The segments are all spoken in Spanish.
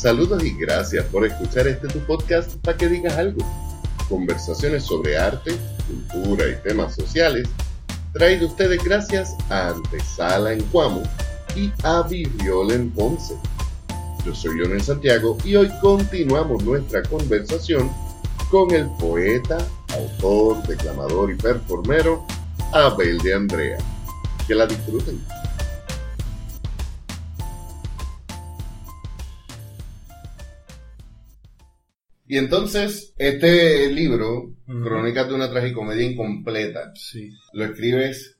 Saludos y gracias por escuchar este tu podcast para que digas algo. Conversaciones sobre arte, cultura y temas sociales, traído ustedes gracias a Antesala en Cuamo y a en Ponce. Yo soy Leonel Santiago y hoy continuamos nuestra conversación con el poeta, autor, declamador y performero Abel de Andrea. Que la disfruten. Y entonces, este libro, Crónicas de una tragicomedia incompleta, Sí. lo escribes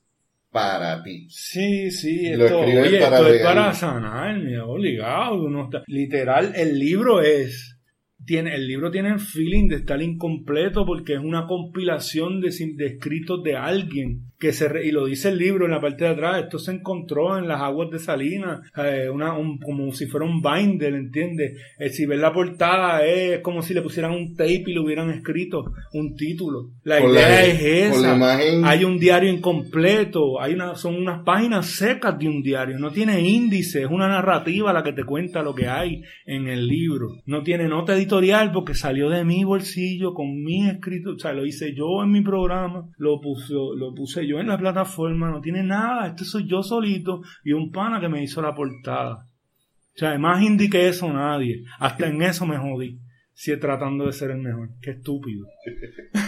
para ti. Sí, sí, Lo esto, escribes oye, para esto es para sanarme, obligado. uno está- literal, el libro es. Tiene, el libro tiene el feeling de estar incompleto porque es una compilación de, sin- de escritos de alguien que se re- y lo dice el libro en la parte de atrás esto se encontró en las aguas de Salinas eh, una, un- como si fuera un binder ¿entiendes? Eh, si ves la portada es como si le pusieran un tape y le hubieran escrito un título la idea la- es esa hay un diario incompleto, hay una, son unas páginas secas de un diario, no tiene índice, es una narrativa la que te cuenta lo que hay en el libro. No tiene nota editorial porque salió de mi bolsillo con mi escrito, o sea, lo hice yo en mi programa, lo puse, lo puse yo en la plataforma, no tiene nada, este soy yo solito y un pana que me hizo la portada. O sea, más indie que eso nadie. Hasta en eso me jodí. Si tratando de ser el mejor. Qué estúpido.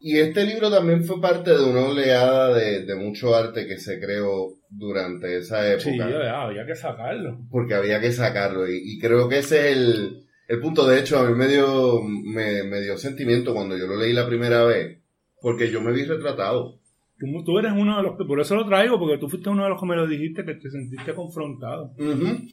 Y este libro también fue parte de una oleada de, de mucho arte que se creó durante esa Sí, época. había que sacarlo. porque había que sacarlo. Y, y creo que ese es el, el punto. De hecho, a mí me dio, me, me dio sentimiento cuando yo lo leí la primera vez, porque yo me vi retratado. Tú, tú eres uno de los que, por eso lo traigo, porque tú fuiste uno de los que me lo dijiste, que te sentiste confrontado.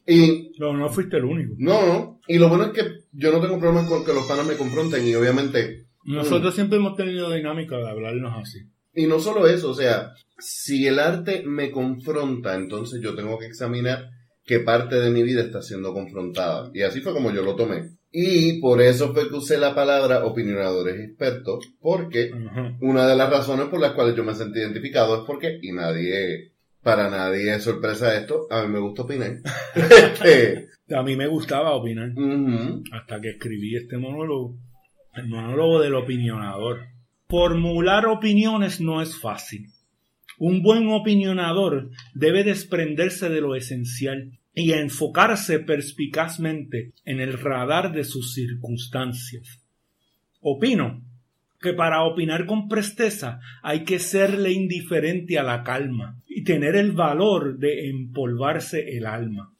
Y Pero no fuiste el único. no, no. Y lo bueno es que yo no tengo problemas con que los panas me confronten y obviamente Nosotros siempre hemos tenido dinámica de hablarnos así. Y no solo eso, o sea, si el arte me confronta, entonces yo tengo que examinar qué parte de mi vida está siendo confrontada. Y así fue como yo lo tomé. Y por eso fue que usé la palabra opinionadores expertos, porque una de las razones por las cuales yo me sentí identificado es porque, y nadie, para nadie es sorpresa esto, a mí me gusta opinar. Este, A mí me gustaba opinar. hasta que escribí este monólogo, el monólogo del opinionador. Formular opiniones no es fácil. Un buen opinionador debe desprenderse de lo esencial y enfocarse perspicazmente en el radar de sus circunstancias. Opino que para opinar con presteza hay que serle indiferente a la calma y tener el valor de empolvarse el alma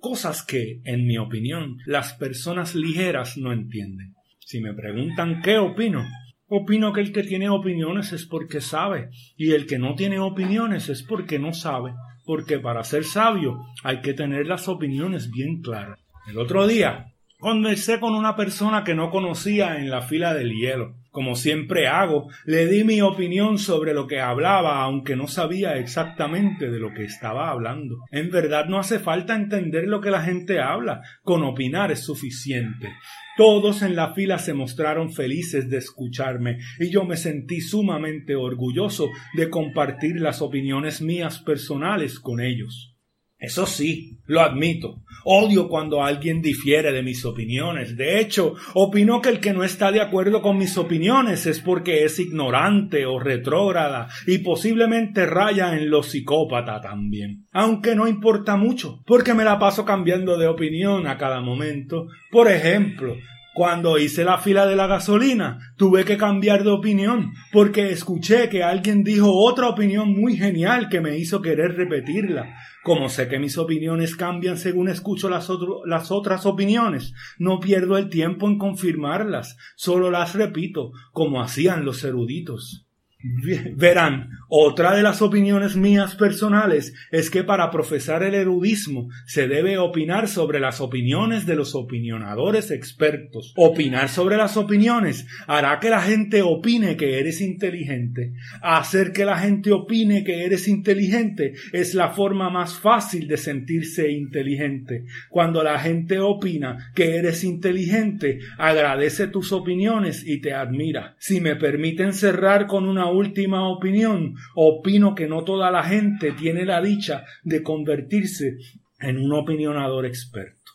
cosas que, en mi opinión, las personas ligeras no entienden. Si me preguntan qué opino, opino que el que tiene opiniones es porque sabe, y el que no tiene opiniones es porque no sabe, porque para ser sabio hay que tener las opiniones bien claras. El otro día conversé con una persona que no conocía en la fila del hielo. Como siempre hago, le di mi opinión sobre lo que hablaba, aunque no sabía exactamente de lo que estaba hablando. En verdad no hace falta entender lo que la gente habla, con opinar es suficiente. Todos en la fila se mostraron felices de escucharme y yo me sentí sumamente orgulloso de compartir las opiniones mías personales con ellos. Eso sí, lo admito. Odio cuando alguien difiere de mis opiniones. De hecho, opino que el que no está de acuerdo con mis opiniones es porque es ignorante o retrógrada y posiblemente raya en lo psicópata también. Aunque no importa mucho, porque me la paso cambiando de opinión a cada momento. Por ejemplo, cuando hice la fila de la gasolina, tuve que cambiar de opinión, porque escuché que alguien dijo otra opinión muy genial que me hizo querer repetirla. Como sé que mis opiniones cambian según escucho las, las otras opiniones, no pierdo el tiempo en confirmarlas, solo las repito, como hacían los eruditos. Verán, otra de las opiniones mías personales es que para profesar el erudismo se debe opinar sobre las opiniones de los opinionadores expertos. Opinar sobre las opiniones hará que la gente opine que eres inteligente. Hacer que la gente opine que eres inteligente es la forma más fácil de sentirse inteligente. Cuando la gente opina que eres inteligente, agradece tus opiniones y te admira. Si me permiten cerrar con una última opinión, opino que no toda la gente tiene la dicha de convertirse en un opinionador experto.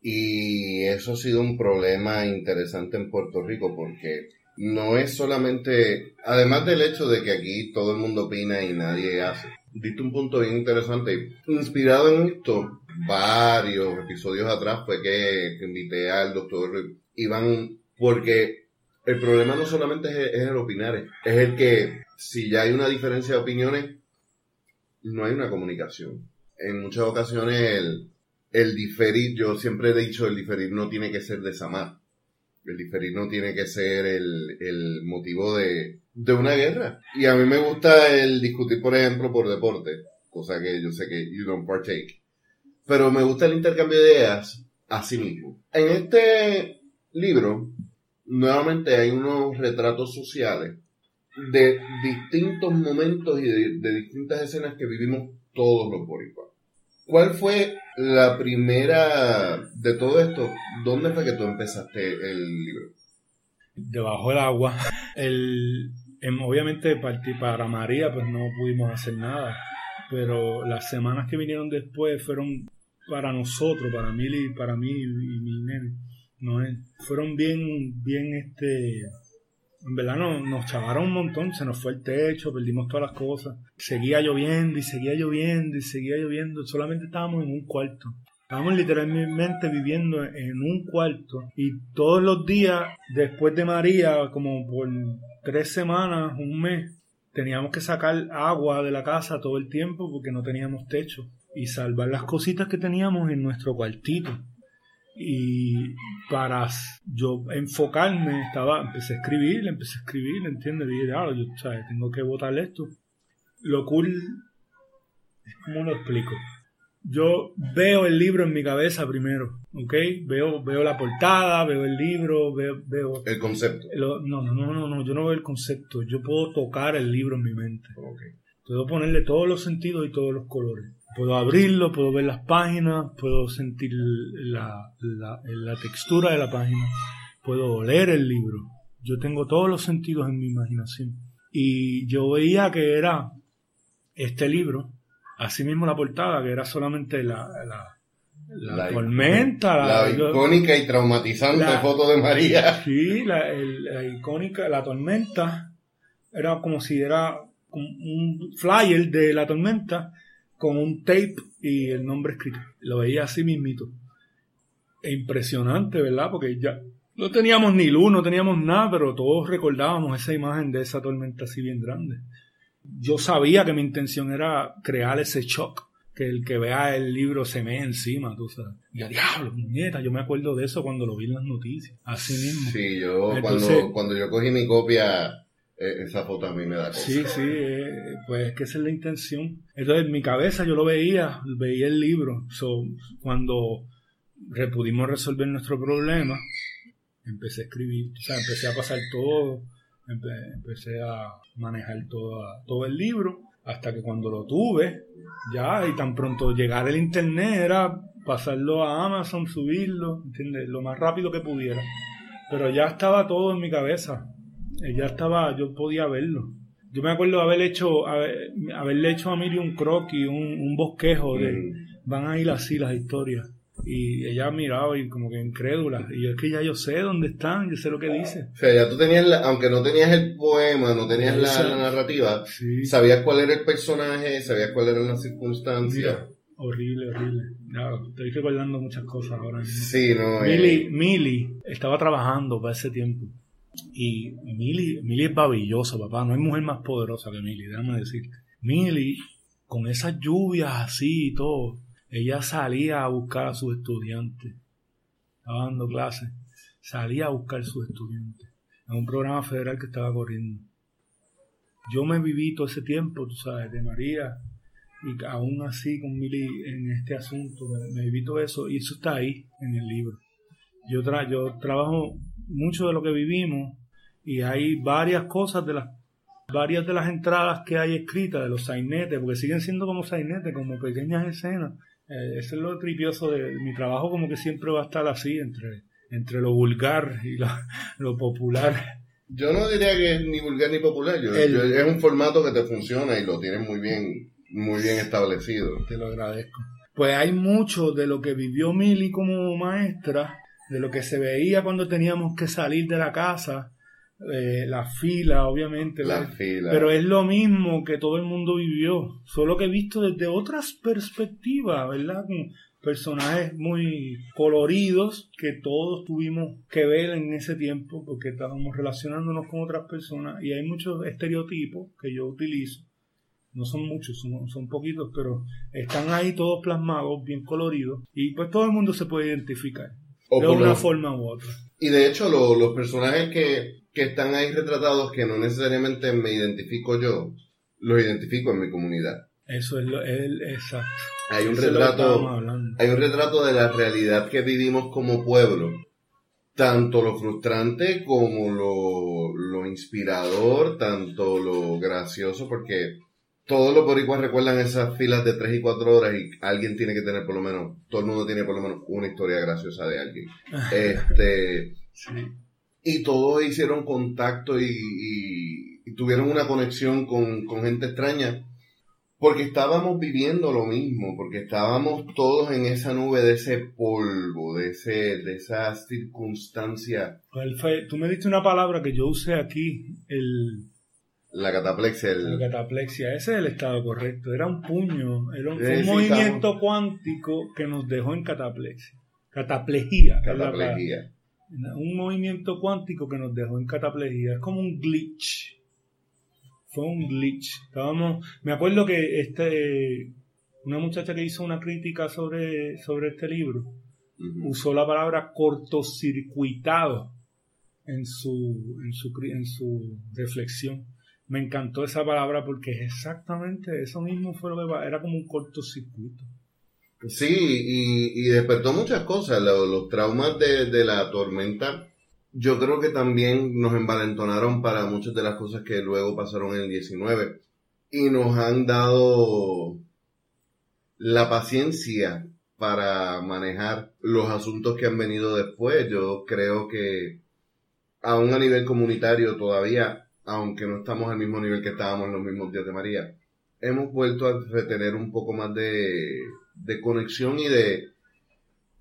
Y eso ha sido un problema interesante en Puerto Rico porque no es solamente, además del hecho de que aquí todo el mundo opina y nadie hace. Diste un punto bien interesante. Inspirado en esto, varios episodios atrás fue que, invité al doctor Iván, porque el problema no solamente es, el opinar, es el que si ya hay una diferencia de opiniones, no hay una comunicación. En muchas ocasiones el, el diferir, yo siempre he dicho, el diferir no tiene que ser desamar el diferir no tiene que ser el, motivo de, una guerra. Y a mí me gusta el discutir, por ejemplo, por deporte, cosa que yo sé que you don't partake. Pero me gusta el intercambio de ideas así mismo. En este libro, nuevamente hay unos retratos sociales de distintos momentos y de, distintas escenas que vivimos todos los boricuas. ¿Cuál fue la primera de todo esto? ¿Dónde fue que tú empezaste el libro? Debajo del agua. El, em, obviamente para María, pues no pudimos hacer nada. Pero las semanas que vinieron después fueron para nosotros, para mí, para mí y mi nene. No, fueron bien, bien este en verdad nos chavaron un montón, se nos fue el techo, perdimos todas las cosas. Seguía lloviendo y seguía lloviendo y seguía lloviendo. Solamente estábamos en un cuarto. Estábamos literalmente viviendo en un cuarto y todos los días después de María, como por tres semanas, un mes, teníamos que sacar agua de la casa todo el tiempo porque no teníamos techo y salvar las cositas que teníamos en nuestro cuartito y para yo enfocarme estaba empecé a escribir empecé a escribir entiendes dije ah, yo ¿sabes? tengo que votar esto lo cool cómo lo explico yo veo el libro en mi cabeza primero ¿ok? veo veo la portada veo el libro veo, veo el concepto no, no no no no yo no veo el concepto yo puedo tocar el libro en mi mente okay. puedo ponerle todos los sentidos y todos los colores Puedo abrirlo, puedo ver las páginas, puedo sentir la, la, textura de la página, puedo oler el libro. Yo tengo todos los sentidos en mi imaginación. Y yo veía que era este libro, así mismo la portada, que era solamente la, la, tormenta. La, icónica y traumatizante foto de María. Sí, la, icónica, la tormenta, era como si era un flyer de la tormenta con un tape y el nombre escrito. Lo veía así mismito. E impresionante, ¿verdad? Porque ya no teníamos ni luz, no teníamos nada, pero todos recordábamos esa imagen de esa tormenta así bien grande. Yo sabía que mi intención era crear ese shock, que el que vea el libro se me encima, tú sabes. Y a diablo, nieta, yo me acuerdo de eso cuando lo vi en las noticias, así mismo. Sí, yo cuando, cuando yo cogí mi copia esa foto a mí me da cosa. Sí, sí, eh, pues es que esa es la intención. Entonces en mi cabeza yo lo veía, veía el libro. So, cuando pudimos resolver nuestro problema, empecé a escribir, o sea, empecé a pasar todo, empecé a manejar todo, todo el libro, hasta que cuando lo tuve, ya, y tan pronto llegar el internet era pasarlo a Amazon, subirlo, ¿entiendes? Lo más rápido que pudiera. Pero ya estaba todo en mi cabeza ya estaba, yo podía verlo. Yo me acuerdo haber hecho, haberle hecho a Miri un croquis, un, un bosquejo de mm. van a ir así las historias. Y ella miraba y como que incrédula. Y yo es que ya yo sé dónde están, yo sé lo que dice. O sea, ya tú tenías, aunque no tenías el poema, no tenías la, narrativa, sabías cuál era el personaje, sabías cuál eran las circunstancias. horrible, horrible. Ya, estoy recordando muchas cosas ahora. Sí, no. Millie, Millie estaba trabajando para ese tiempo. Y Millie, es babillosa, papá. No hay mujer más poderosa que Millie, déjame decir. Millie, con esas lluvias así y todo, ella salía a buscar a sus estudiantes. Estaba dando clases. Salía a buscar a sus estudiantes. En un programa federal que estaba corriendo. Yo me viví todo ese tiempo, tú sabes, de María. Y aún así con Millie en este asunto, me, viví todo eso. Y eso está ahí en el libro. Yo, tra yo trabajo mucho de lo que vivimos y hay varias cosas de las varias de las entradas que hay escritas de los sainetes, porque siguen siendo como sainetes, como pequeñas escenas. Eh, eso es lo tripioso de mi trabajo, como que siempre va a estar así, entre, entre lo vulgar y lo, popular. Yo no diría que es ni vulgar ni popular, es un formato que te funciona y lo tienes muy bien, muy bien establecido. Te lo agradezco. pues hay mucho de lo que vivió Mili como maestra, de lo que se veía cuando teníamos que salir de la casa, eh, la fila, obviamente. La fila. Pero es lo mismo que todo el mundo vivió, solo que visto desde otras perspectivas, ¿verdad? Con personajes muy coloridos que todos tuvimos que ver en ese tiempo porque estábamos relacionándonos con otras personas y hay muchos estereotipos que yo utilizo. No son muchos, son, son poquitos, pero están ahí todos plasmados, bien coloridos, y pues todo el mundo se puede identificar O de una lo- forma u otra. Y de hecho, lo- los personajes que, que están ahí retratados, que no necesariamente me identifico yo, los identifico en mi comunidad. Eso es lo, el, exacto. Hay un Eso retrato, hay un retrato de la realidad que vivimos como pueblo. Tanto lo frustrante como lo, lo inspirador, tanto lo gracioso, porque todos los boricuas recuerdan esas filas de 3 y 4 horas y alguien tiene que tener por lo menos, todo el mundo tiene por lo menos una historia graciosa de alguien. Este, Sí. y todos hicieron contacto y, y- y tuvieron una conexión con, con gente extraña porque estábamos viviendo lo mismo, porque estábamos todos en esa nube de ese polvo, de ese, de esas circunstancias, ¿Cuál fue? Tú me diste una palabra que yo usé aquí, el, la cataplexia, la el, cataplexia. Ese es el estado correcto. Era un puño, era un, Sí, fue un sí, movimiento cuántico que nos dejó en cataplexia. Cataplejía. la cataplexia. Un movimiento cuántico que nos dejó en cataplejía. Es como un glitch. Fue un glitch. Estábamos, me acuerdo que este, una muchacha que hizo una crítica sobre, sobre este libro, usó la palabra cortocircuitado en su, en su, en su reflexión. Me encantó esa palabra porque exactamente eso mismo fue que era como un cortocircuito. Sí, y, despertó muchas cosas. Lo- Los, traumas de, de la tormenta, yo creo que también nos envalentonaron para muchas de las cosas que luego pasaron en el 19. Y nos han dado la paciencia para manejar los asuntos que han venido después. Yo creo que aún a nivel comunitario todavía, aunque no estamos al mismo nivel que estábamos en los mismos días de María, hemos vuelto a retener un poco más de, de conexión y de,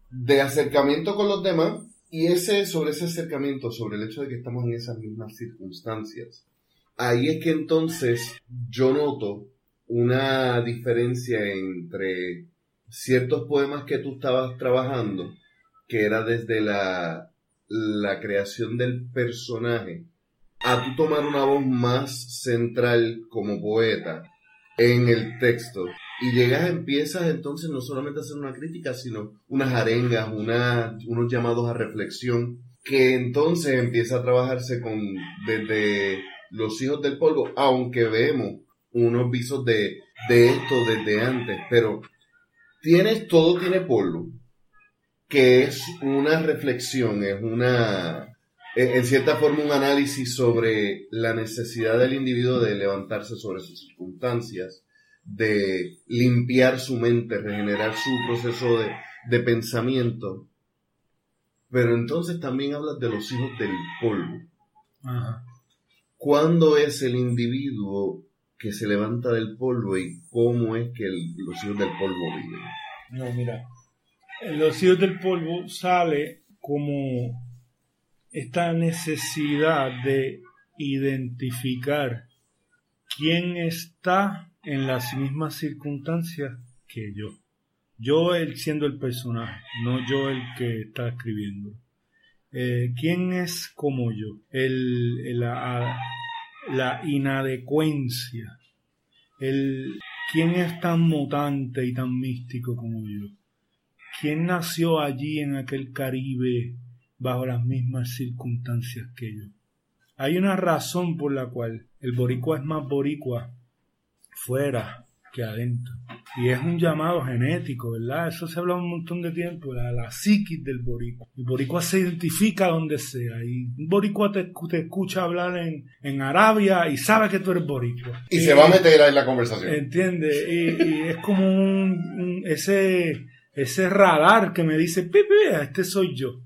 de acercamiento con los demás. Y ese, sobre ese acercamiento, sobre el hecho de que estamos en esas mismas circunstancias, ahí es que entonces yo noto una diferencia entre ciertos poemas que tú estabas trabajando, que era desde la, la creación del personaje, a tú tomar una voz más central como poeta en el texto. Y llegas, empiezas entonces no solamente a hacer una crítica, sino unas arengas, unos llamados a reflexión, que entonces empieza a trabajarse con desde los hijos del polvo, aunque vemos unos visos de, de esto desde antes, pero tienes, todo tiene polvo, que es una reflexión, es una, en en cierta forma un análisis sobre la necesidad del individuo de levantarse sobre sus circunstancias, de limpiar su mente, regenerar su proceso de, de pensamiento. Pero entonces también hablas de los hijos del polvo. Ajá. ¿Cuándo es el individuo que se levanta del polvo y cómo es que el- los hijos del polvo viven? No, mira. En Los hijos del polvo sale como esta necesidad de identificar quién está en las mismas circunstancias que yo. Yo el siendo el personaje, no yo el que está escribiendo. Eh, ¿Quién es como yo? El, la, la inadecuencia. El, ¿Quién es tan mutante y tan místico como yo? ¿Quién nació allí en aquel Caribe bajo las mismas circunstancias que yo? Hay una razón por la cual el boricua es más boricua fuera que adentro. Y es un llamado genético, ¿verdad? Eso se habla un montón de tiempo, la, la psiquis del boricua. El boricua se identifica donde sea. Y un boricua te, te escucha hablar en, en Arabia y sabe que tú eres boricua. Y se va a meter ahí en la conversación. ¿Entiendes? Y, y es como un, un- ese, ese radar que me dice, Pipi, este soy yo.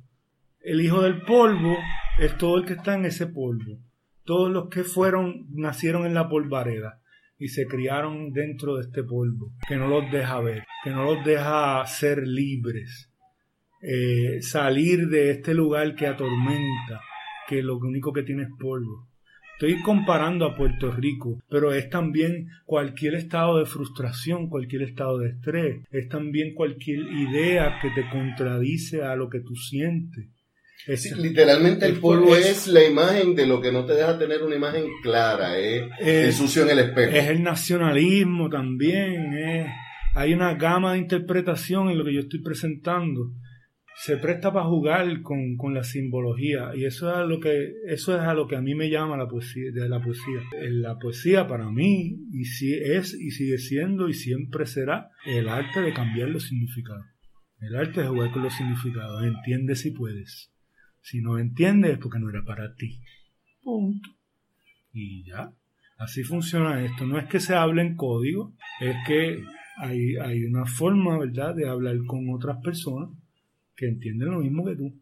El hijo del polvo es todo el que está en ese polvo. Todos los que fueron, nacieron en la polvareda. y se criaron dentro de este polvo, que no los deja ver, que no los deja ser libres, eh, salir de este lugar que atormenta, que lo único que tiene es polvo. Estoy comparando a Puerto Rico, pero es también cualquier estado de frustración, cualquier estado de estrés, es también cualquier idea que te contradice a lo que tú sientes. Literalmente el, polvo es, la imagen de lo que no te deja tener una imagen clara, es el sucio en el espejo. Es el nacionalismo también, hay una gama de interpretación en lo que yo estoy presentando. Se presta para jugar con, con, la simbología y eso es a lo que eso es a lo que a mí me llama la poesía de la poesía. La poesía para mí y si es y sigue siendo y siempre será el arte de cambiar los significados. El arte de jugar con los significados entiende si puedes si no entiendes es porque no era para ti punto y ya así funciona esto no es que se hable en código es que hay, hay una forma verdad de hablar con otras personas que entienden lo mismo que tú.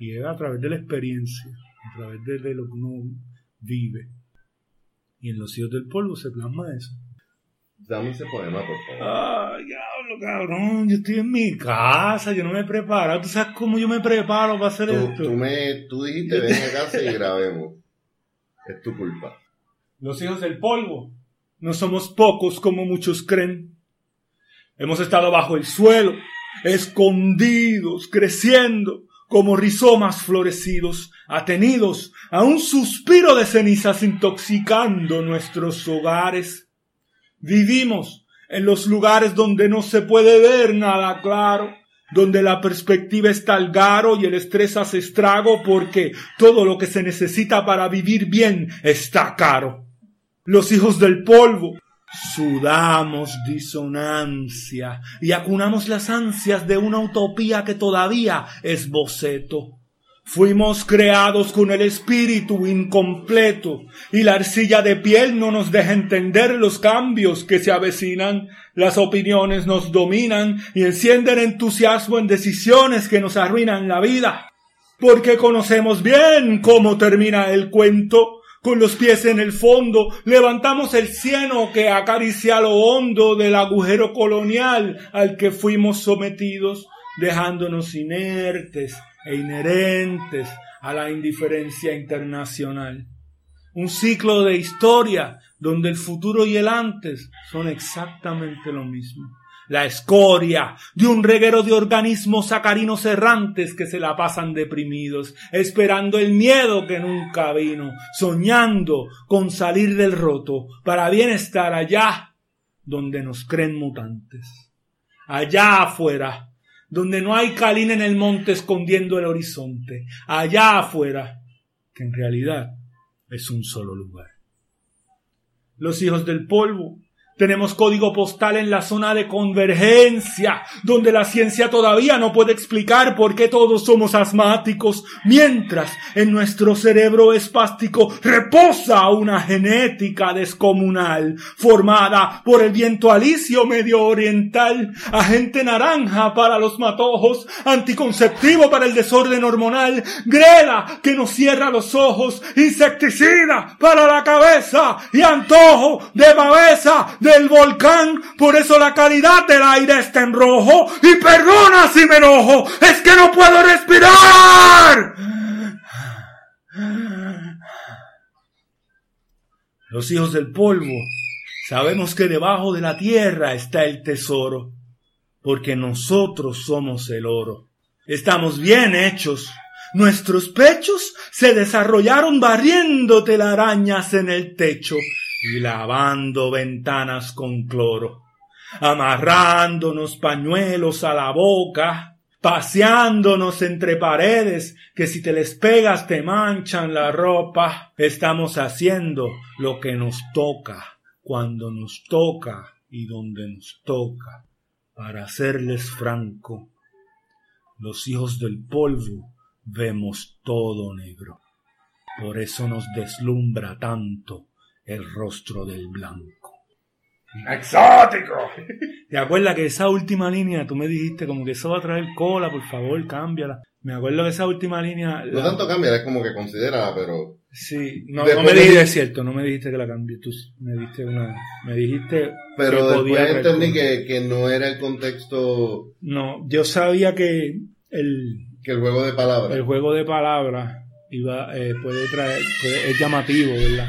Y es a través de la experiencia, a través de, lo que uno vive. Y en los hijos del polvo se plasma eso. Dame ese poema, por favor. Ay, diablo, cabrón. Yo estoy en mi casa, yo no me he preparado. ¿Tú sabes cómo yo me preparo para hacer esto? Tú, me, tú dijiste, ven a casa y grabemos. Es tu culpa. Los hijos del polvo. No somos pocos como muchos creen. Hemos estado bajo el suelo escondidos, creciendo como rizomas florecidos, atenidos a un suspiro de cenizas intoxicando nuestros hogares. Vivimos en los lugares donde no se puede ver nada claro, donde la perspectiva está al garo y el estrés hace estrago porque todo lo que se necesita para vivir bien está caro. Los hijos del polvo Sudamos disonancia y acunamos las ansias de una utopía que todavía es boceto. Fuimos creados con el espíritu incompleto y la arcilla de piel no nos deja entender los cambios que se avecinan. Las opiniones nos dominan y encienden entusiasmo en decisiones que nos arruinan la vida. Porque conocemos bien cómo termina el cuento con los pies en el fondo, levantamos el cieno que acaricia lo hondo del agujero colonial al que fuimos sometidos, dejándonos inertes e inherentes a la indiferencia internacional. Un ciclo de historia donde el futuro y el antes son exactamente lo mismo la escoria de un reguero de organismos sacarinos errantes que se la pasan deprimidos, esperando el miedo que nunca vino, soñando con salir del roto para bien estar allá donde nos creen mutantes. Allá afuera, donde no hay calín en el monte escondiendo el horizonte. Allá afuera, que en realidad es un solo lugar. Los hijos del polvo tenemos código postal en la zona de convergencia, donde la ciencia todavía no puede explicar por qué todos somos asmáticos, mientras en nuestro cerebro espástico reposa una genética descomunal, formada por el viento alisio medio oriental, agente naranja para los matojos, anticonceptivo para el desorden hormonal, grela que nos cierra los ojos, insecticida para la cabeza y antojo de babeza del volcán, por eso la calidad del aire está en rojo. Y perdona si me enojo, es que no puedo respirar. Los hijos del polvo, sabemos que debajo de la tierra está el tesoro, porque nosotros somos el oro. Estamos bien hechos. Nuestros pechos se desarrollaron barriendo telarañas en el techo y lavando ventanas con cloro, amarrándonos pañuelos a la boca, paseándonos entre paredes que si te les pegas te manchan la ropa. Estamos haciendo lo que nos toca, cuando nos toca y donde nos toca. Para serles franco, los hijos del polvo vemos todo negro. Por eso nos deslumbra tanto el rostro del blanco. ¡Exótico! ¿Te acuerdas que esa última línea, tú me dijiste como que eso va a traer cola, por favor, cámbiala? Me acuerdo que esa última línea... No tanto cambia, es como que considera, pero... Sí, no, no me dijiste, di- es cierto, no me dijiste que la cambié, tú me diste una, me dijiste Pero que podía después entendí que, que no era el contexto, No, yo sabía que el, que el juego de palabras. el juego de palabras iba, eh, puede traer, puede- es llamativo, ¿verdad?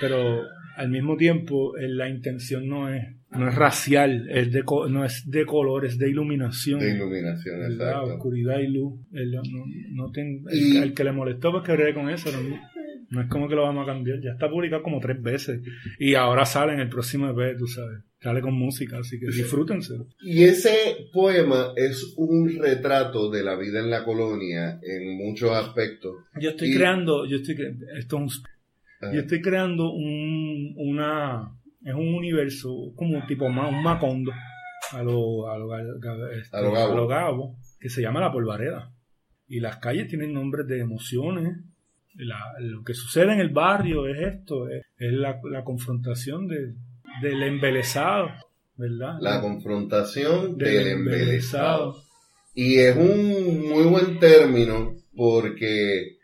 Pero al mismo tiempo eh, la intención no es, no es racial, es de, co- no es de color, es de iluminación. de iluminación, ¿verdad? exacto. Oscuridad y luz. El, no, no ten- el- Y- el que le molestó, pues que con eso. No, no es como que lo vamos a cambiar. Ya está publicado como tres veces. Y ahora sale en el próximo EP, tú sabes. Sale con música, así que disfrútenselo. Y ese poema es un retrato de la vida en la colonia en muchos aspectos. Yo estoy Y- creando, yo estoy, cre- esto es un-. Yo estoy creando un, una, es un universo como tipo ma- un macondo a lo, a lo, este, A lo Gabo. a lo Gabo, que se llama La Polvareda. Y las calles tienen nombres de emociones. La- lo que sucede en el barrio es esto, es, es la, la confrontación de, del embelesado, ¿verdad? La confrontación Del del embelesado. embelesado. Y es un muy buen término porque,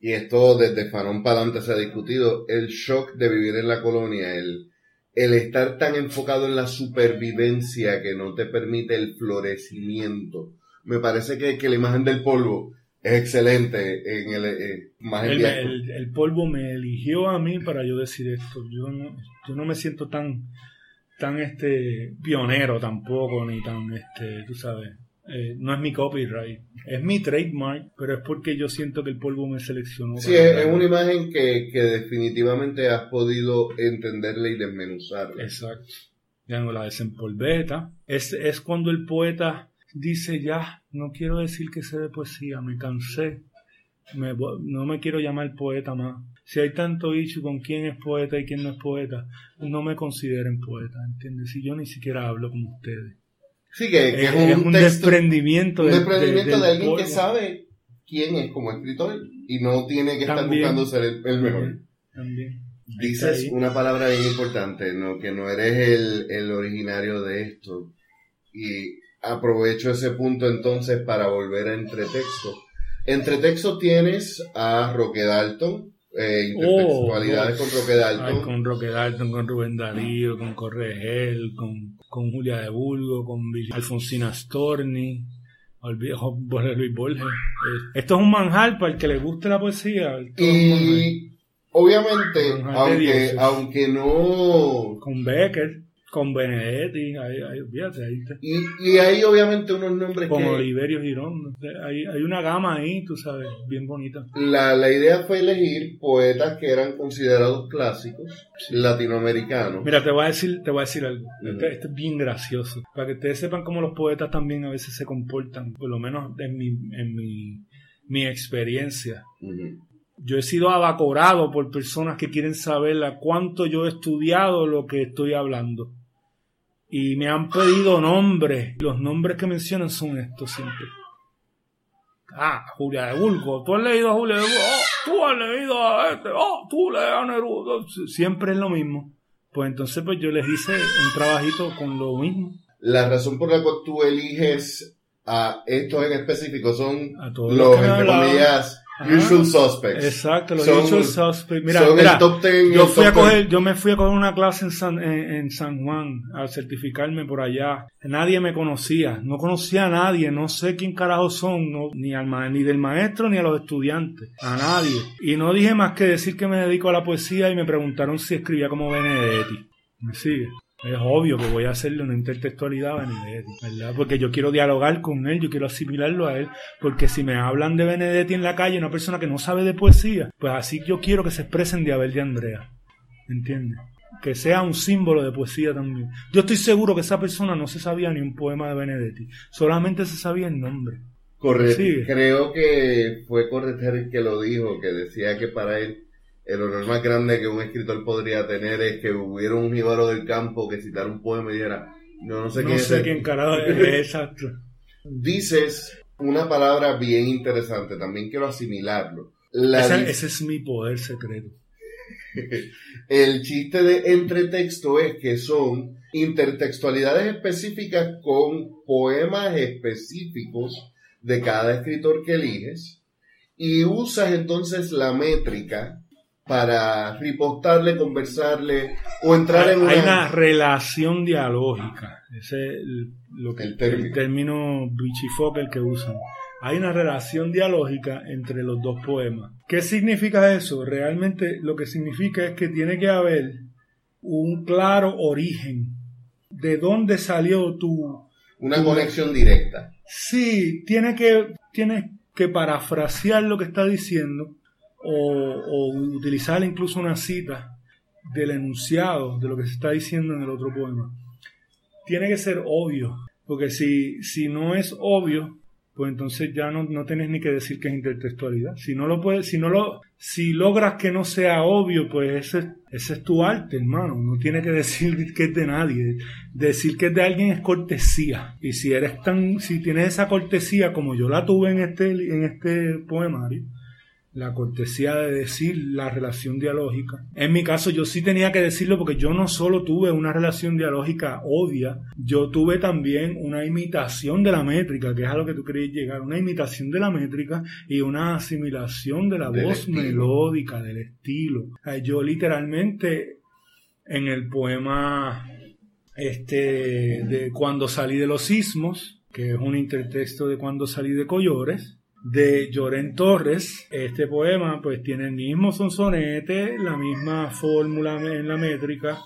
y esto desde Fanón para adelante se ha discutido, el shock de vivir en la colonia, el, el estar tan enfocado en la supervivencia que no te permite el florecimiento. Me parece que, que la imagen del polvo es excelente en el, eh, más El, el- el polvo me eligió a mí para yo decir esto. Yo no, yo no me siento tan, tan este pionero tampoco, ni tan este, tú sabes. Eh, no es mi copyright, es mi trademark, pero es porque yo siento que el polvo me seleccionó. Sí, es, una imagen que, que definitivamente has podido entenderla y desmenuzarla. Exacto. Ya no la desempolveta. Es, es cuando el poeta dice ya, no quiero decir que sé de poesía, me cansé. Me no me quiero llamar poeta más. Si hay tanto issue con quién es poeta y quién no es poeta, no me consideren poeta, ¿entiendes? Si yo ni siquiera hablo como ustedes. Sí, que, que Es, un, un texto, desprendimiento, un de alguien polvo. que sabe quién es como escritor y no tiene que estar También. buscando ser el, el mejor. También. Dices una palabra bien importante, ¿no? que no eres el, el originario de esto. Y aprovecho ese punto entonces para volver a entretexto. Entretexto tienes a Roque Dalton, eh, intertextualidades Oh, con Roque Ay, Dalton. con Roque Dalton, con Rubén Darío, con Corregel, con, con Julia de Bulgo, con Alfonsina Storni, Jorge Luis Borges. Eh, Esto es un manjar para el que le guste la poesía. Y obviamente, Manjar aunque, aunque no Con Becker, con Benedetti, ahí, ahí, fíjate, ahí está. Y, y hay obviamente unos nombres con que Oliverio Girón. Hay, hay una gama ahí, tú sabes, bien bonita. la, la idea fue elegir poetas que eran considerados clásicos latinoamericanos. Mira, te voy a decir, te voy a decir algo. Ujú. Este, este es bien gracioso. Para que ustedes sepan cómo los poetas también a veces se comportan, por lo menos en mi, en mi, mi experiencia. Yo he sido abacorado por personas que quieren saber a cuánto yo he estudiado lo que estoy hablando. Y me han pedido nombres. Los nombres que mencionan son estos siempre. Ah, Julia de Bulgo. Tú has leído a Julia de Bulgo. Oh, tú has leído a este. Oh, tú lees a Neruda. Siempre es lo mismo. Pues entonces pues yo les hice un trabajito con lo mismo. La razón por la cual tú eliges a estos en específico son A todos los, los que entre comillas. Usual suspects. Exacto, los Son- usual suspects. Mira, son mira, el top 10 y yo fui a top coger, yo me fui a coger una clase en San, en, en San Juan a certificarme por allá. Nadie me conocía, no conocía a nadie, no sé quién carajo son, no, ni al ni del maestro ni a los estudiantes, a nadie. Y no dije más que decir que me dedico a la poesía y me preguntaron si escribía como Benedetti. ¿Me sigue? Es obvio que voy a hacerle una intertextualidad a Benedetti, ¿verdad? Porque yo quiero dialogar con él, yo quiero asimilarlo a él, porque si me hablan de Benedetti en la calle, una persona que no sabe de poesía, pues así yo quiero que se expresen de Abel de Andrea, ¿entiendes? Que sea un símbolo de poesía también. Yo estoy seguro que esa persona no se sabía ni un poema de Benedetti, solamente se sabía el nombre. Correcto. Creo que fue Correter el que lo dijo, que decía que para él el honor más grande que un escritor podría tener es que hubiera un jíbaro del campo que citara un poema y dijera, no, no sé No quién es sé el- quién carajo es, exacto. Dices una palabra bien interesante, también quiero asimilarlo. La Ese, ese es mi poder secreto. El chiste de entretexto es que son intertextualidades específicas con poemas específicos de cada escritor que eliges y usas entonces la métrica para ripostarle, conversarle o entrar en una... Hay una relación dialógica. Ese es lo que, El término. el término que usan. Hay una relación dialógica entre los dos poemas. ¿Qué significa eso? Realmente lo que significa es que tiene que haber un claro origen. ¿De dónde salió tu, Una conexión directa. Sí, tiene que, tiene que parafrasear lo que está diciendo o, utilizar incluso una cita del enunciado de lo que se está diciendo en el otro poema. Tiene que ser obvio, porque si, si no es obvio, pues entonces ya no, no tienes ni que decir que es intertextualidad. Si no lo puedes, si no lo, si logras que no sea obvio, pues ese, ese es tu arte, hermano. No tiene que decir que es de nadie. Decir que es de alguien es cortesía. Y si eres tan, si tienes esa cortesía como yo la tuve en este, en este poemario, la cortesía de decir la relación dialógica. En mi caso yo sí tenía que decirlo porque yo no solo tuve una relación dialógica obvia, yo tuve también una imitación de la métrica, que es a lo que tú querías llegar, una imitación de la métrica y una asimilación de la Del voz estilo. melódica, del estilo. Sea, Yo literalmente en el poema este de Cuando salí de los sismos, que es un intertexto de Cuando salí de Collores, de Llorén Torres. Este poema pues tiene el mismo sonsonete, la misma fórmula en la métrica,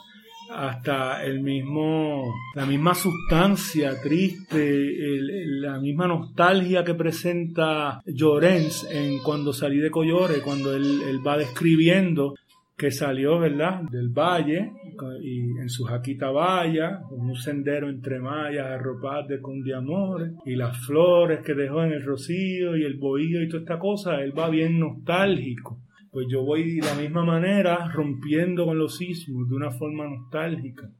hasta el mismo, la misma sustancia triste, la misma nostalgia que presenta Llorens en Cuando salí de Collores, cuando él, él va describiendo que salió, ¿verdad?, del valle y en su jaquita valla, con un sendero entre mallas arropadas de condiamores y las flores que dejó en el rocío y el bohío y toda esta cosa, él va bien nostálgico. Pues yo voy de la misma manera rompiendo con los sismos de una forma nostálgica.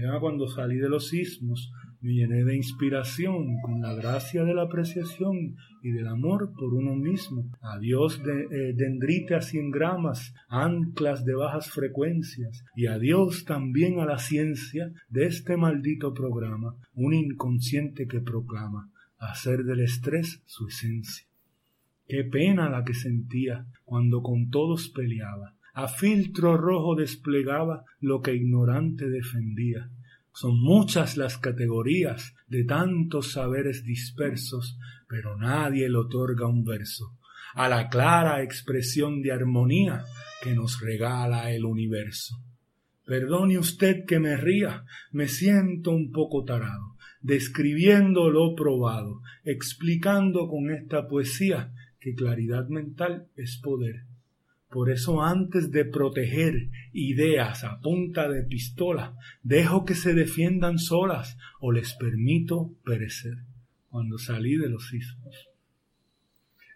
Ya cuando salí de los sismos me llené de inspiración con la gracia de la apreciación y del amor por uno mismo. Adiós de, eh, dendrite a 100 gramas, anclas de bajas frecuencias y adiós también a la ciencia de este maldito programa, un inconsciente que proclama hacer del estrés su esencia. Qué pena la que sentía cuando con todos peleaba. A filtro rojo desplegaba lo que ignorante defendía. Son muchas las categorías de tantos saberes dispersos, pero nadie le otorga un verso a la clara expresión de armonía que nos regala el universo. Perdone usted que me ría, me siento un poco tarado, describiendo lo probado, explicando con esta poesía que claridad mental es poder. Por eso antes de proteger ideas a punta de pistola, dejo que se defiendan solas o les permito perecer. Cuando salí de los sismos.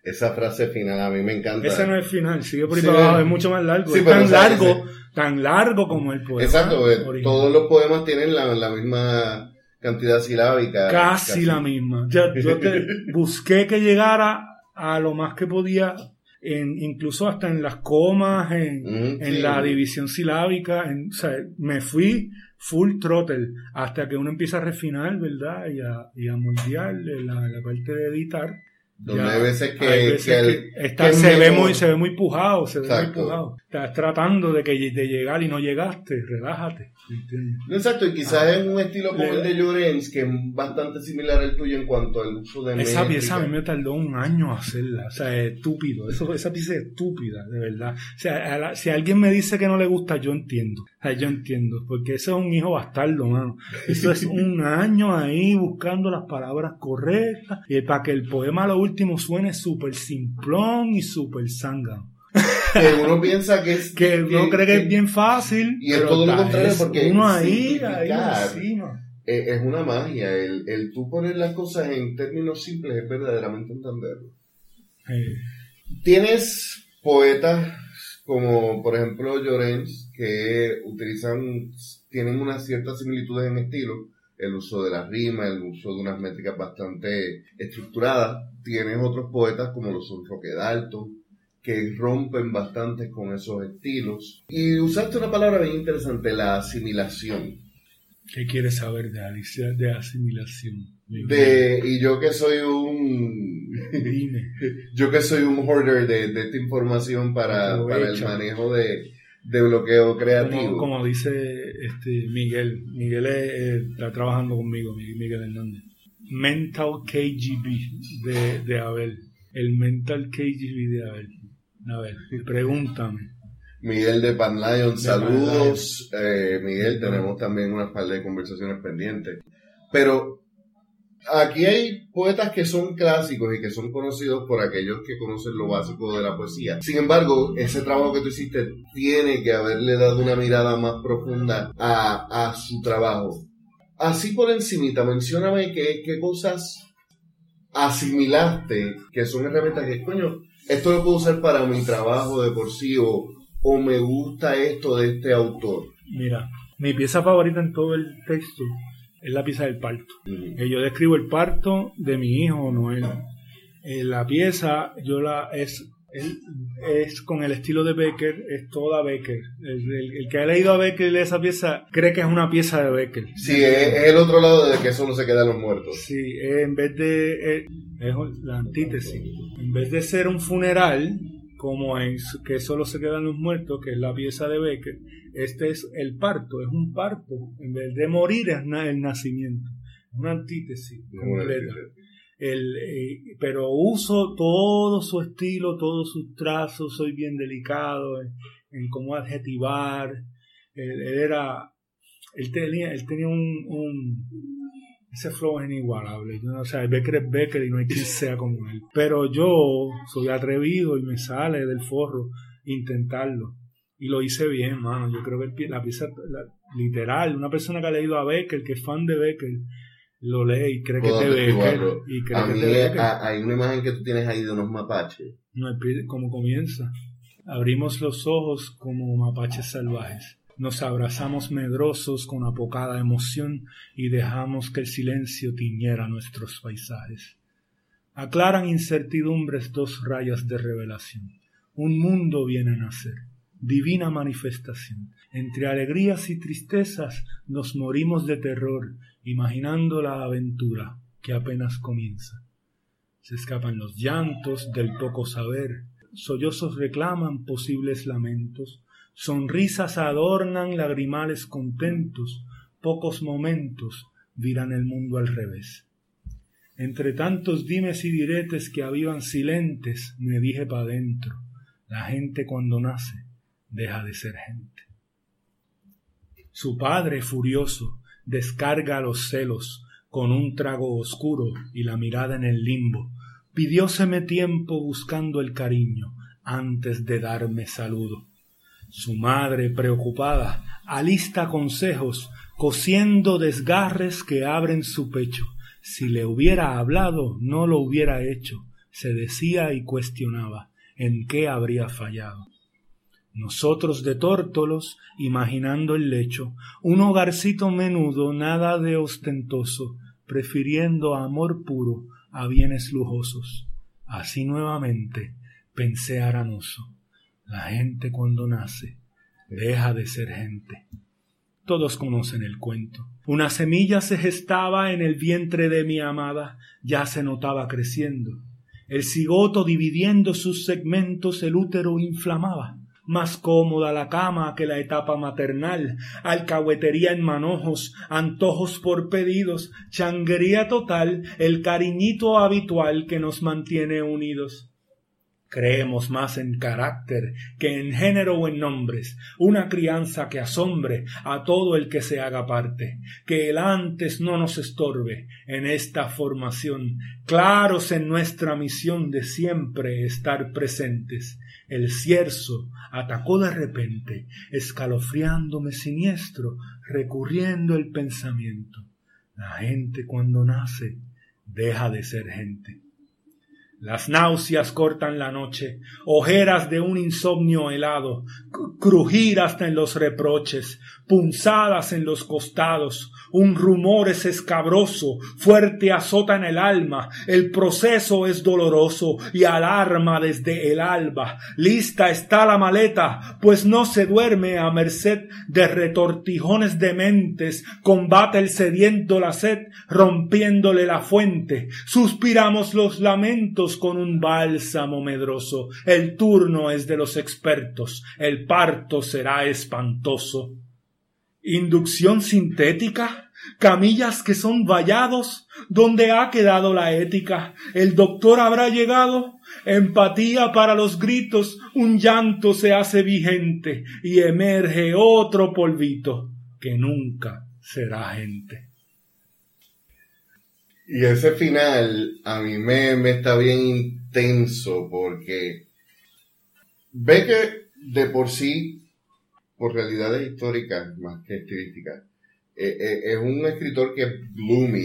Esa frase final a mí me encanta. Ese no es el final, sigue por ahí Sí, para abajo, es mucho más largo. Sí, es tan largo, ese- tan largo como el poema. Exacto, original. todos los poemas tienen la, la misma cantidad silábica. Casi, la misma. Ya, yo te busqué que llegara a lo más que podía, en, incluso hasta en las comas, en, Mm, en sí. la división silábica. en- o sea, me fui full throttle hasta que uno empieza a refinar, ¿verdad? Y a, y a moldear la, la parte de editar. Donde Ya, hay veces que, hay veces que el- que está- que se, ve muy, se ve muy pujado, se ve Exacto. muy pujado. Estás tratando de, que, de llegar y no llegaste, relájate. ¿Entiendes? No, Exacto, y quizás Ah. es un estilo como el de Llorens, que es bastante similar al tuyo en cuanto al uso de Esa métrica. pieza a mí me tardó un año hacerla, o sea, es estúpido, Eso, esa pieza es estúpida, de verdad. O sea, la- si alguien me dice que no le gusta, yo entiendo, o sea, yo entiendo, porque eso es un hijo bastardo, mano. Eso es un año ahí buscando las palabras correctas, y para que el poema a lo último suene súper simplón y súper zángano. Que uno piensa que es... Que uno cree que es bien fácil, y es todo lo contrario, porque uno ahí, ahí encima. eh, es una magia. El, el tú poner las cosas en términos simples es verdaderamente entenderlo. Eh, Tienes poetas como, por ejemplo, Llorens, que utilizan, tienen unas ciertas similitudes en estilo, el uso de la rima, el uso de unas métricas bastante estructuradas. Tienes otros poetas como lo son Roque Dalton, que rompen bastante con esos estilos. Y usaste una palabra bien interesante, la asimilación. ¿Qué quieres saber de, alicia- de asimilación? De, y yo que soy un Dime. Yo que soy un hoarder de, de esta información para, para el manejo de, de bloqueo creativo. Como, dice este Miguel, Miguel está trabajando conmigo, Miguel Hernández. Mental KGB de, de Abel. El Mental KGB de Abel. A ver, pregúntame. Miguel de Pan Lion, saludos. Eh, Miguel, tenemos también una par de conversaciones pendientes. Pero aquí hay poetas que son clásicos y que son conocidos por aquellos que conocen lo básico de la poesía. Sin embargo, ese trabajo que tú hiciste tiene que haberle dado una mirada más profunda a, su trabajo. Así por encimita, mencióname qué, qué cosas asimilaste que son herramientas que, coño, esto lo puedo usar para mi trabajo de por sí o, o me gusta esto de este autor. Mira, mi pieza favorita en todo el texto es la pieza del parto. Eh, yo describo el parto de mi hijo Noel. Eh, la pieza yo la es es con el estilo de Becker, es toda Becker. El, que ha leído a Becker y lee esa pieza cree que es una pieza de Becker. Sí, es, el otro lado de que solo se quedan los muertos. Sí, en vez de. es la antítesis. En vez de ser un funeral, como en que solo se quedan los muertos, que es la pieza de Becker, este es el parto, es un parto. En vez de morir es el nacimiento. Una antítesis completa. El, eh, pero uso todo su estilo, todos sus trazos, soy bien delicado en, cómo adjetivar. Él, era, él tenía, él tenía un, un ese flow es inigualable. O sea, Becker es Becker y no hay quien sea como él. Pero yo soy atrevido y me sale del forro intentarlo. Y lo hice bien, mano. Yo creo que la pieza literal, una persona que ha leído a Becker, que es fan de Becker, lo lee y cree que te ve. Y cree que te Hay una imagen que tú tienes ahí de unos mapaches. No, como comienza. Abrimos los ojos como mapaches salvajes. Nos abrazamos medrosos con apocada emoción y dejamos que el silencio tiñera nuestros paisajes. Aclaran incertidumbres dos rayas de revelación. Un mundo viene a nacer, divina manifestación. Entre alegrías y tristezas nos morimos de terror imaginando la aventura que apenas comienza. Se escapan los llantos del poco saber, sollozos reclaman posibles lamentos, sonrisas adornan lagrimales contentos, pocos momentos virán el mundo al revés. Entre tantos dimes y diretes que avivan silentes, me dije pa' dentro, la gente cuando nace deja de ser gente. Su padre furioso, descarga los celos con un trago oscuro y la mirada en el limbo. Pidióseme tiempo buscando el cariño antes de darme saludo. Su madre, preocupada, alista consejos, cosiendo desgarres que abren su pecho. Si le hubiera hablado, no lo hubiera hecho, se decía y cuestionaba en qué habría fallado. Nosotros de tórtolos, imaginando el lecho, un hogarcito menudo, nada de ostentoso, prefiriendo amor puro a bienes lujosos. Así nuevamente pensé aranoso. La gente cuando nace deja de ser gente. Todos conocen el cuento. Una semilla se gestaba en el vientre de mi amada, ya se notaba creciendo. El cigoto dividiendo sus segmentos el útero inflamaba más cómoda la cama que la etapa maternal, alcahuetería en manojos, antojos por pedidos, changuería total, el cariñito habitual que nos mantiene unidos. Creemos más en carácter que en género o en nombres, una crianza que asombre a todo el que se haga parte, que el antes no nos estorbe en esta formación, claros en nuestra misión de siempre estar presentes. El cierzo atacó de repente, escalofriándome siniestro, recurriendo el pensamiento. La gente cuando nace deja de ser gente. Las náuseas cortan la noche, ojeras de un insomnio helado, crujir hasta en los reproches, punzadas en los costados, un rumor es escabroso, fuerte azota en el alma, el proceso es doloroso y alarma desde el alba. Lista está la maleta, pues no se duerme a merced de retortijones dementes, combate el sediento la sed, rompiéndole la fuente, suspiramos los lamentos con un bálsamo medroso. El turno es de los expertos, el parto será espantoso. Inducción sintética, camillas que son vallados, ¿dónde ha quedado la ética? El doctor habrá llegado, empatía para los gritos, un llanto se hace vigente y emerge otro polvito que nunca será gente. Y ese final a mí me, me está bien intenso porque ve que de por sí, por realidades históricas más que estilísticas, eh, eh, es un escritor que es gloomy,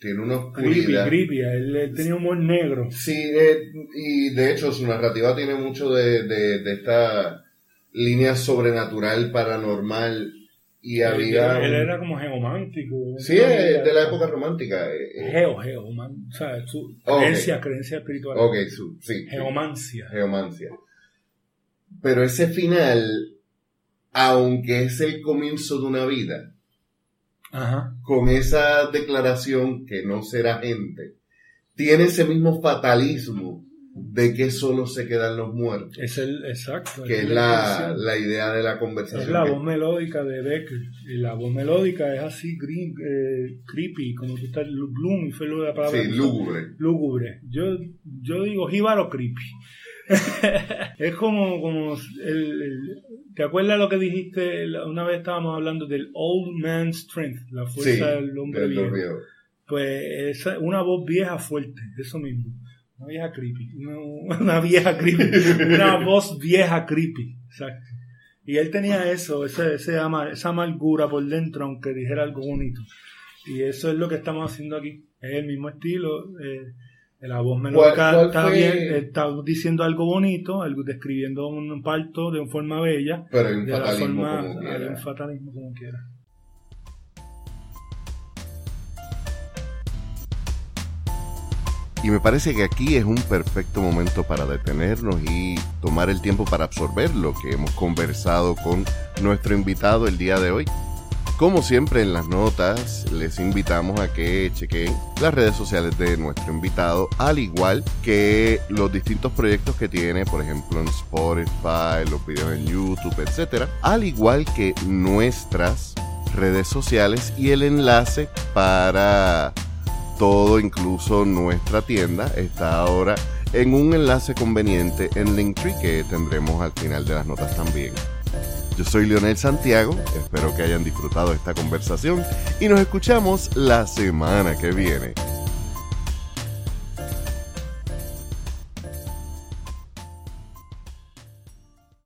tiene una oscuridad. Creepy, él tenía humor negro. Sí, eh, y de hecho su narrativa tiene mucho de, de, de esta línea sobrenatural, paranormal, y había... Él, era como geomántico. Sí, de la época romántica. Geo, geo, o sea, su creencia, creencia espiritual. Ok, su, sí. Geomancia. Geomancia. Pero ese final, aunque es el comienzo de una vida, con esa declaración que no será gente, tiene ese mismo fatalismo de que solo se quedan los muertos. Es el, exacto. Que es la, la, idea de la conversación. Es la voz melódica de Becker. Y la voz melódica es así, green, eh, creepy, como tú estás, Bloom, fue la palabra. Sí, lúgubre. Lúgubre. Yo, yo digo jíbaro creepy. es como, como el, ¿te acuerdas lo que dijiste? Una vez estábamos hablando del old man's strength, la fuerza del hombre viejo. Pues es una voz vieja fuerte, eso mismo. Una vieja creepy. Una, vieja creepy. Una voz vieja creepy. Exacto. Y él tenía eso, ese, ese esa amargura por dentro, aunque dijera algo bonito. Y eso es lo que estamos haciendo aquí. Es el mismo estilo. Eh, la voz melódica está bien, está diciendo algo bonito, algo, describiendo un parto de una forma bella. Pero en de fatalismo la forma, como fatalismo como quiera. Y me parece que aquí es un perfecto momento para detenernos y tomar el tiempo para absorber lo que hemos conversado con nuestro invitado el día de hoy. Como siempre en las notas, les invitamos a que chequen las redes sociales de nuestro invitado, al igual que los distintos proyectos que tiene, por ejemplo en Spotify, los videos en YouTube, etc. Al igual que nuestras redes sociales y el enlace para todo, incluso nuestra tienda, está ahora en un enlace conveniente en Linktree que tendremos al final de las notas también. Yo soy Leonel Santiago, espero que hayan disfrutado esta conversación y nos escuchamos la semana que viene.